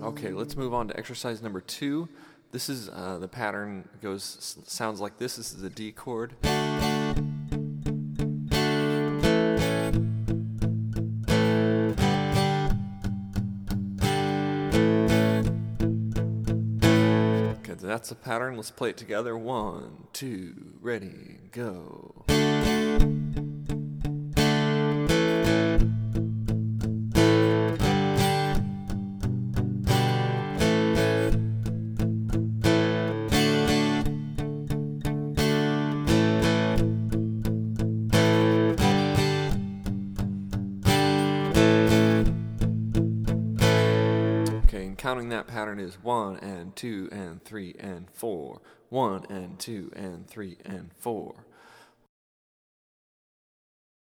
Okay, let's move on to exercise number two. This is uh, the pattern goes sounds like this. This is the D chord. Okay, that's the pattern. Let's play it together. One, two, ready, go. Okay, and counting that pattern is one and two and three and four. One and two and three and four.